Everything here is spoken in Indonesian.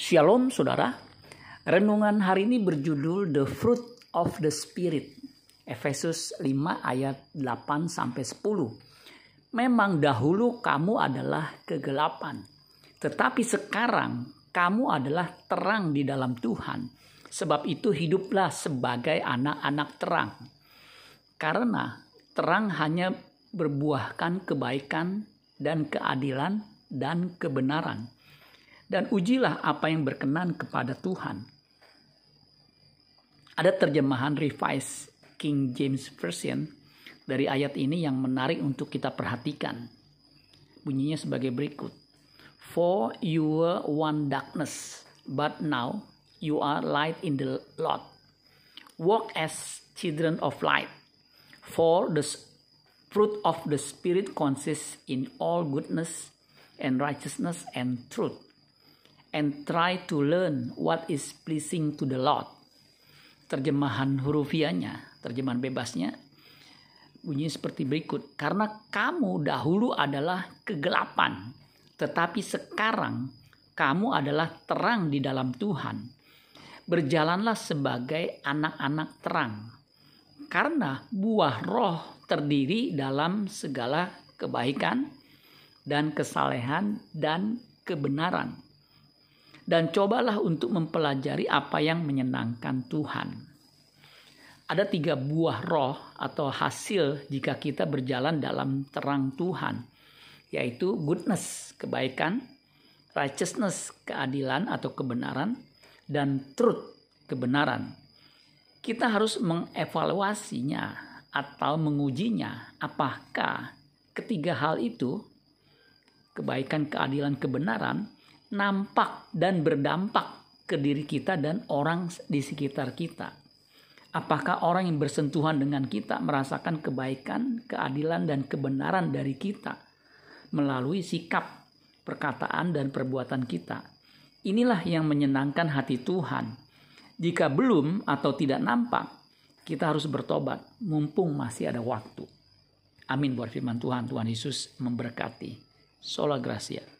Shalom saudara. Renungan hari ini berjudul The Fruit of the Spirit. Efesus 5 ayat 8 sampai 10. Memang dahulu kamu adalah kegelapan, tetapi sekarang kamu adalah terang di dalam Tuhan. Sebab itu hiduplah sebagai anak-anak terang. Karena terang hanya berbuahkan kebaikan dan keadilan dan kebenaran dan ujilah apa yang berkenan kepada Tuhan. Ada terjemahan Revised King James Version dari ayat ini yang menarik untuk kita perhatikan. Bunyinya sebagai berikut. For you were one darkness, but now you are light in the Lord. Walk as children of light. For the fruit of the Spirit consists in all goodness and righteousness and truth and try to learn what is pleasing to the Lord. Terjemahan hurufianya, terjemahan bebasnya bunyi seperti berikut. Karena kamu dahulu adalah kegelapan, tetapi sekarang kamu adalah terang di dalam Tuhan. Berjalanlah sebagai anak-anak terang. Karena buah roh terdiri dalam segala kebaikan dan kesalehan dan kebenaran dan cobalah untuk mempelajari apa yang menyenangkan Tuhan. Ada tiga buah roh atau hasil jika kita berjalan dalam terang Tuhan, yaitu goodness, kebaikan, righteousness, keadilan atau kebenaran, dan truth, kebenaran. Kita harus mengevaluasinya atau mengujinya apakah ketiga hal itu, kebaikan, keadilan, kebenaran, nampak dan berdampak ke diri kita dan orang di sekitar kita. Apakah orang yang bersentuhan dengan kita merasakan kebaikan, keadilan, dan kebenaran dari kita melalui sikap, perkataan, dan perbuatan kita? Inilah yang menyenangkan hati Tuhan. Jika belum atau tidak nampak, kita harus bertobat, mumpung masih ada waktu. Amin buat firman Tuhan. Tuhan Yesus memberkati. Sola Gracia.